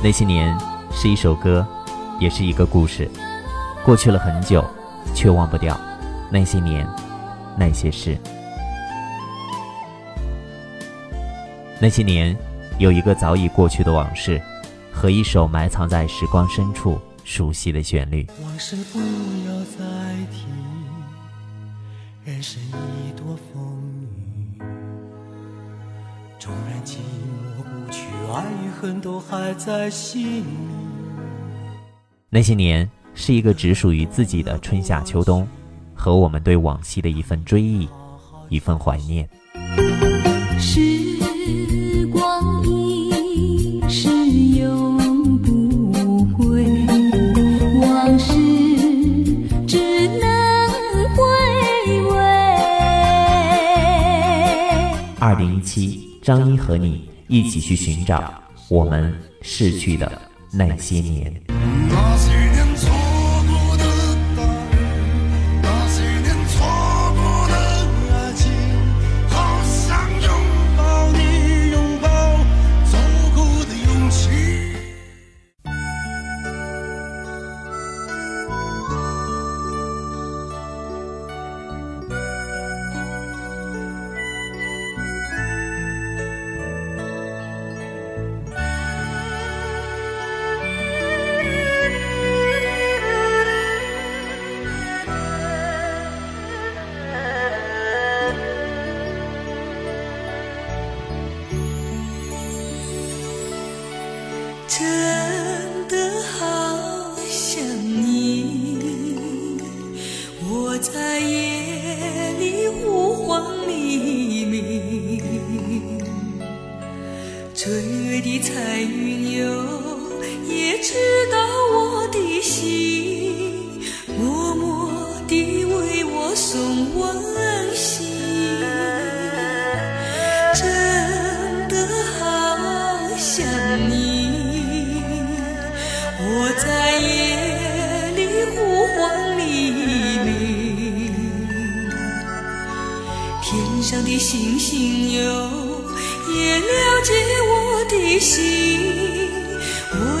那些年是一首歌，也是一个故事。过去了很久，却忘不掉那些年，那些事。那些年，有一个早已过去的往事，和一首埋藏在时光深处熟悉的旋律。往事不要再提，人生已多风雨。纵然寂寞，爱与恨都还在心里。那些年是一个只属于自己的春夏秋冬，和我们对往昔的一份追忆，一份怀念。时光一逝永不回，往事只能回味。二零一七，张一和你一起去寻找我们逝去的那些年。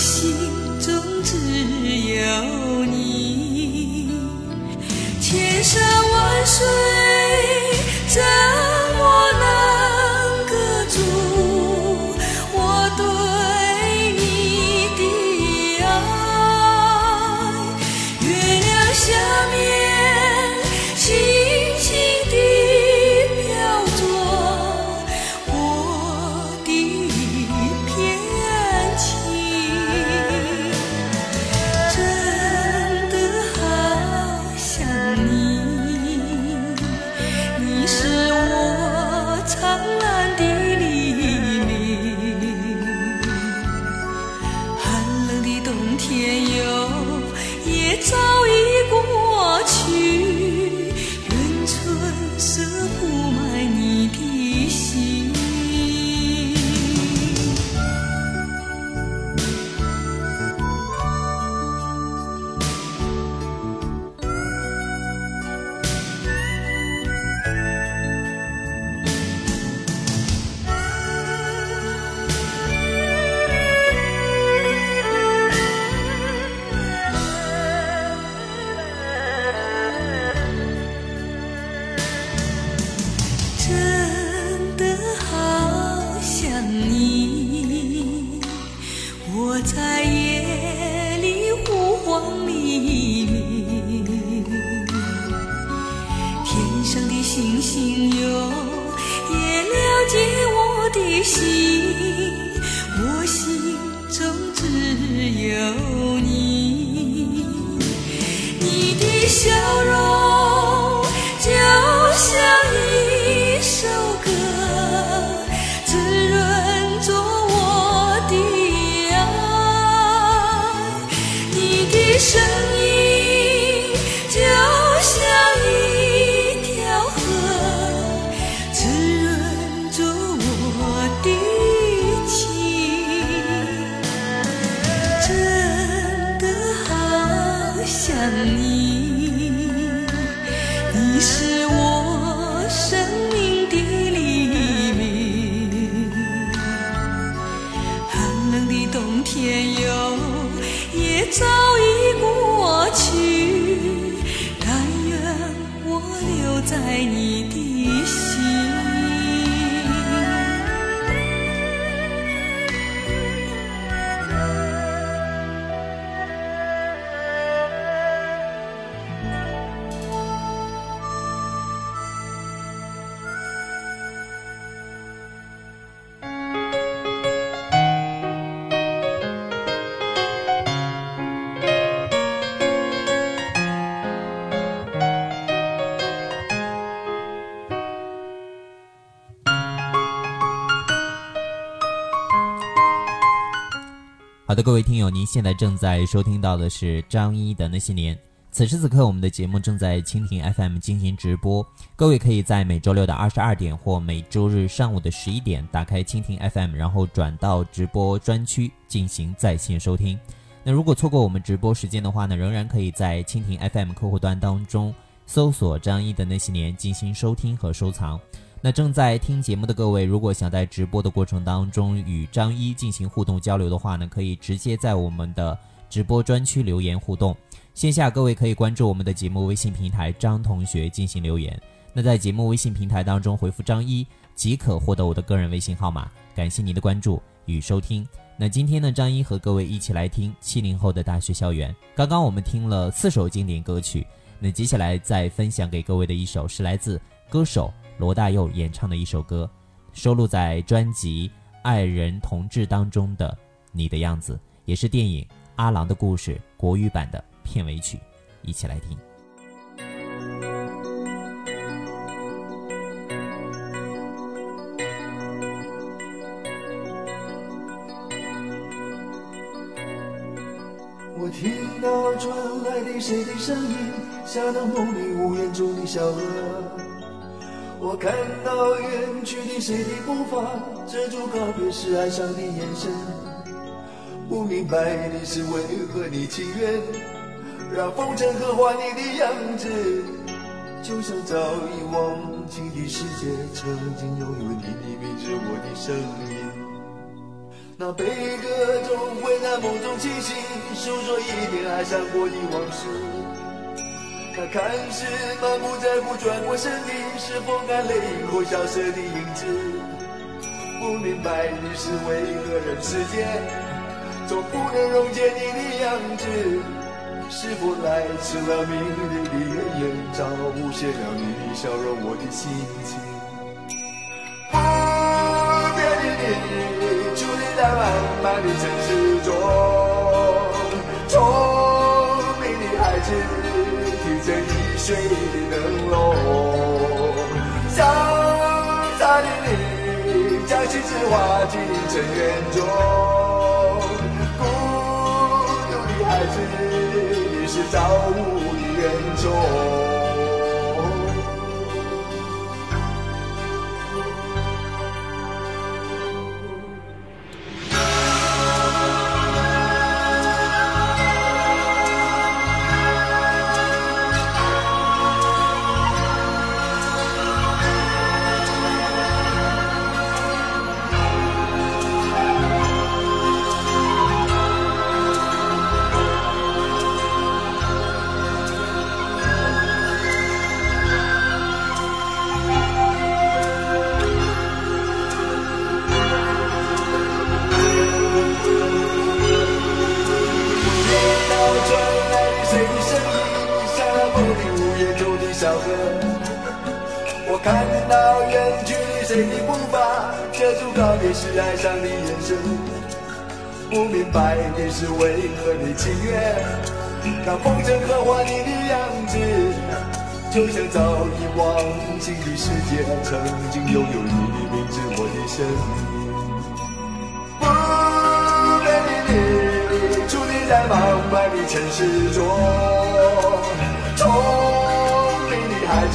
心中只有你。千山万水生好的，各位听友，您现在正在收听到的是张一的那些年。此时此刻，我们的节目正在蜻蜓 FM 进行直播，各位可以在每周六的二十二点或每周日上午的十一点打开蜻蜓 FM，然后转到直播专区进行在线收听。那如果错过我们直播时间的话呢，仍然可以在蜻蜓 FM 客户端当中搜索张一的那些年进行收听和收藏。那正在听节目的各位，如果想在直播的过程当中与张一进行互动交流的话呢，可以直接在我们的直播专区留言互动。线下各位可以关注我们的节目微信平台张同学进行留言。那在节目微信平台当中回复张一即可获得我的个人微信号码。感谢您的关注与收听。那今天呢，张一和各位一起来听七零后的大学校园。刚刚我们听了四首经典歌曲，那接下来再分享给各位的一首是来自歌手。罗大佑演唱的一首歌，收录在专辑《爱人同志》当中的《你的样子》，也是电影《阿郎的故事》国语版的片尾曲，一起来听。我听到传来的谁的声音，像那梦里无言中的小河。我看到远去的谁的步伐，遮住告别时哀伤的眼神。不明白的是为何你情愿让风尘刻画你的样子，就像早已忘情的世界，曾经拥有你的名字，我的声音。那悲歌总会在梦中清醒，诉说一点爱上过的往事。他看似满不在乎，转过身的是风干泪后萧瑟的影子。不明白的是为何人世间总不能溶解你的样子？是否来迟了明日的月圆，照不显了你的笑容，我的心情。不变的你，伫立在漫漫的城市中，聪明的孩子提着易碎的灯笼，潇洒的你将心事化进尘缘中，孤独的孩子你是造物的恩宠。我看到远去的谁的步伐，遮住告别时哀伤的眼神。不明白的是为何你情愿让风尘刻画你的样子，就像早已忘情的世界，曾经拥有你的名字，我的声音。不变的你，伫立在茫茫的城市中，聪明的孩子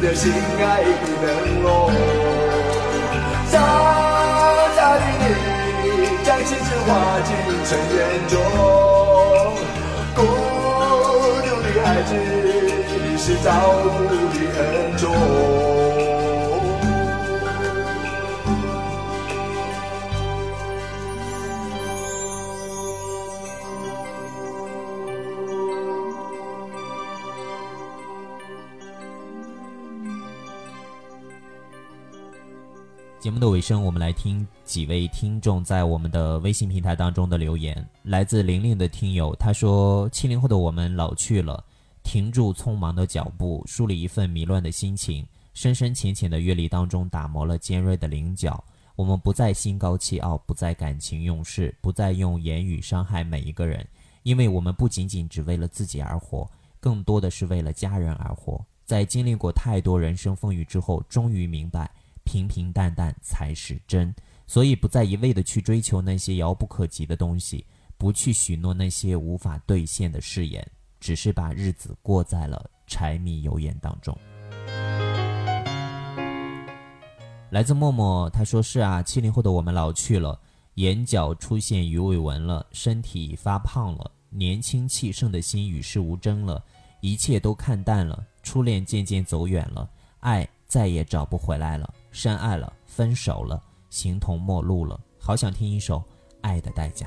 的心爱的灯笼，傻傻的你将心事化进尘缘中，孤独的孩子，你是造物的恩节目的尾声，我们来听几位听众在我们的微信平台当中的留言。来自玲玲的听友，他说：“七零后的我们老去了，停住匆忙的脚步，梳理一份迷乱的心情，深深浅浅的阅历当中打磨了尖锐的棱角。我们不再心高气傲，不再感情用事，不再用言语伤害每一个人，因为我们不仅仅只为了自己而活，更多的是为了家人而活。在经历过太多人生风雨之后，终于明白。”平平淡淡才是真，所以不再一味的去追求那些遥不可及的东西，不去许诺那些无法兑现的誓言，只是把日子过在了柴米油盐当中。来自默默，他说是啊，七零后的我们老去了，眼角出现鱼尾纹了，身体发胖了，年轻气盛的心与世无争了，一切都看淡了，初恋渐渐走远了，爱再也找不回来了。深爱了，分手了，形同陌路了，好想听一首《爱的代价》。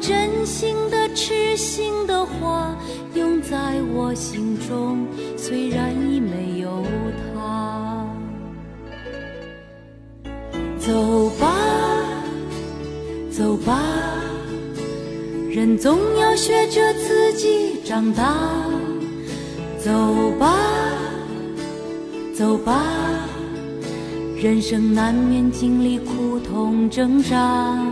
真心的、痴心的话，永在我心中，虽然已没有他。走吧，走吧，人总要学着自己长大。走吧，走吧，人生难免经历苦痛挣扎。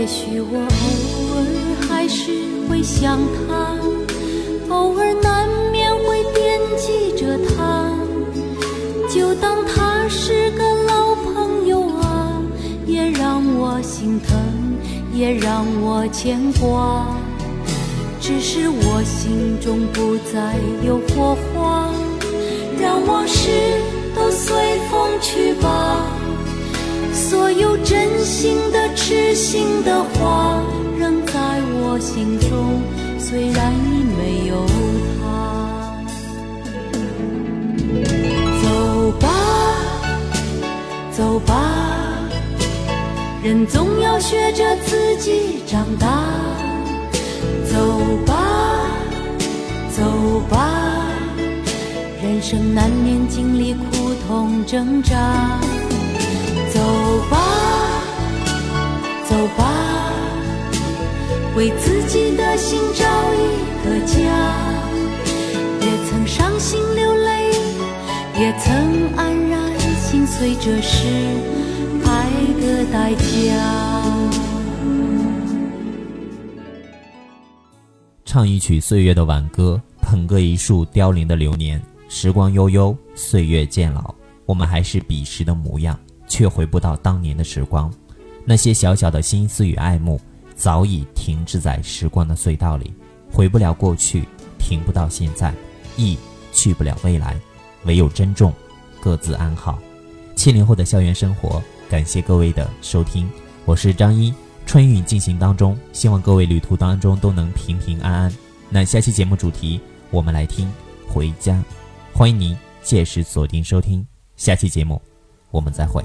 也许我偶尔还是会想他，偶尔难免会惦记着他，就当他是个老朋友啊，也让我心疼，也让我牵挂。只是我心中不再有火花，让往事都随风去吧。所有真心的、痴心的话，仍在我心中，虽然已没有他。走吧，走吧，人总要学着自己长大。走吧，走吧，人生难免经历苦痛挣扎。走吧，为自己的心找一个家。也曾伤心流泪，也曾黯然心碎，这是爱的代价。唱一曲岁月的挽歌，捧个一束凋零的流年。时光悠悠，岁月渐老，我们还是彼时的模样。却回不到当年的时光，那些小小的心思与爱慕，早已停滞在时光的隧道里，回不了过去，停不到现在，亦去不了未来，唯有珍重，各自安好。七零后的校园生活，感谢各位的收听，我是张一，春运进行当中，希望各位旅途当中都能平平安安。那下期节目主题，我们来听回家，欢迎您届时锁定收听下期节目。我们再会。